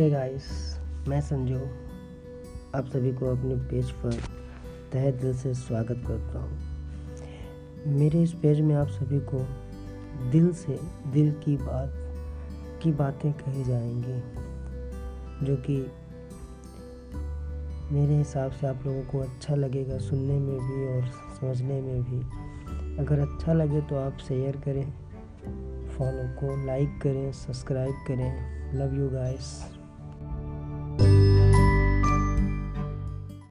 Hey guys मैं संजो। आप सभी को अपने पेज पर तहे दिल से स्वागत करता हूँ। मेरे इस पेज में आप सभी को दिल से दिल की बात, की बातें कही जाएँगी, जो कि मेरे हिसाब से आप लोगों को अच्छा लगेगा सुनने में भी और समझने में भी। अगर अच्छा लगे तो आप शेयर करें फॉलो को लाइक करें सब्सक्राइब करें। Love you guys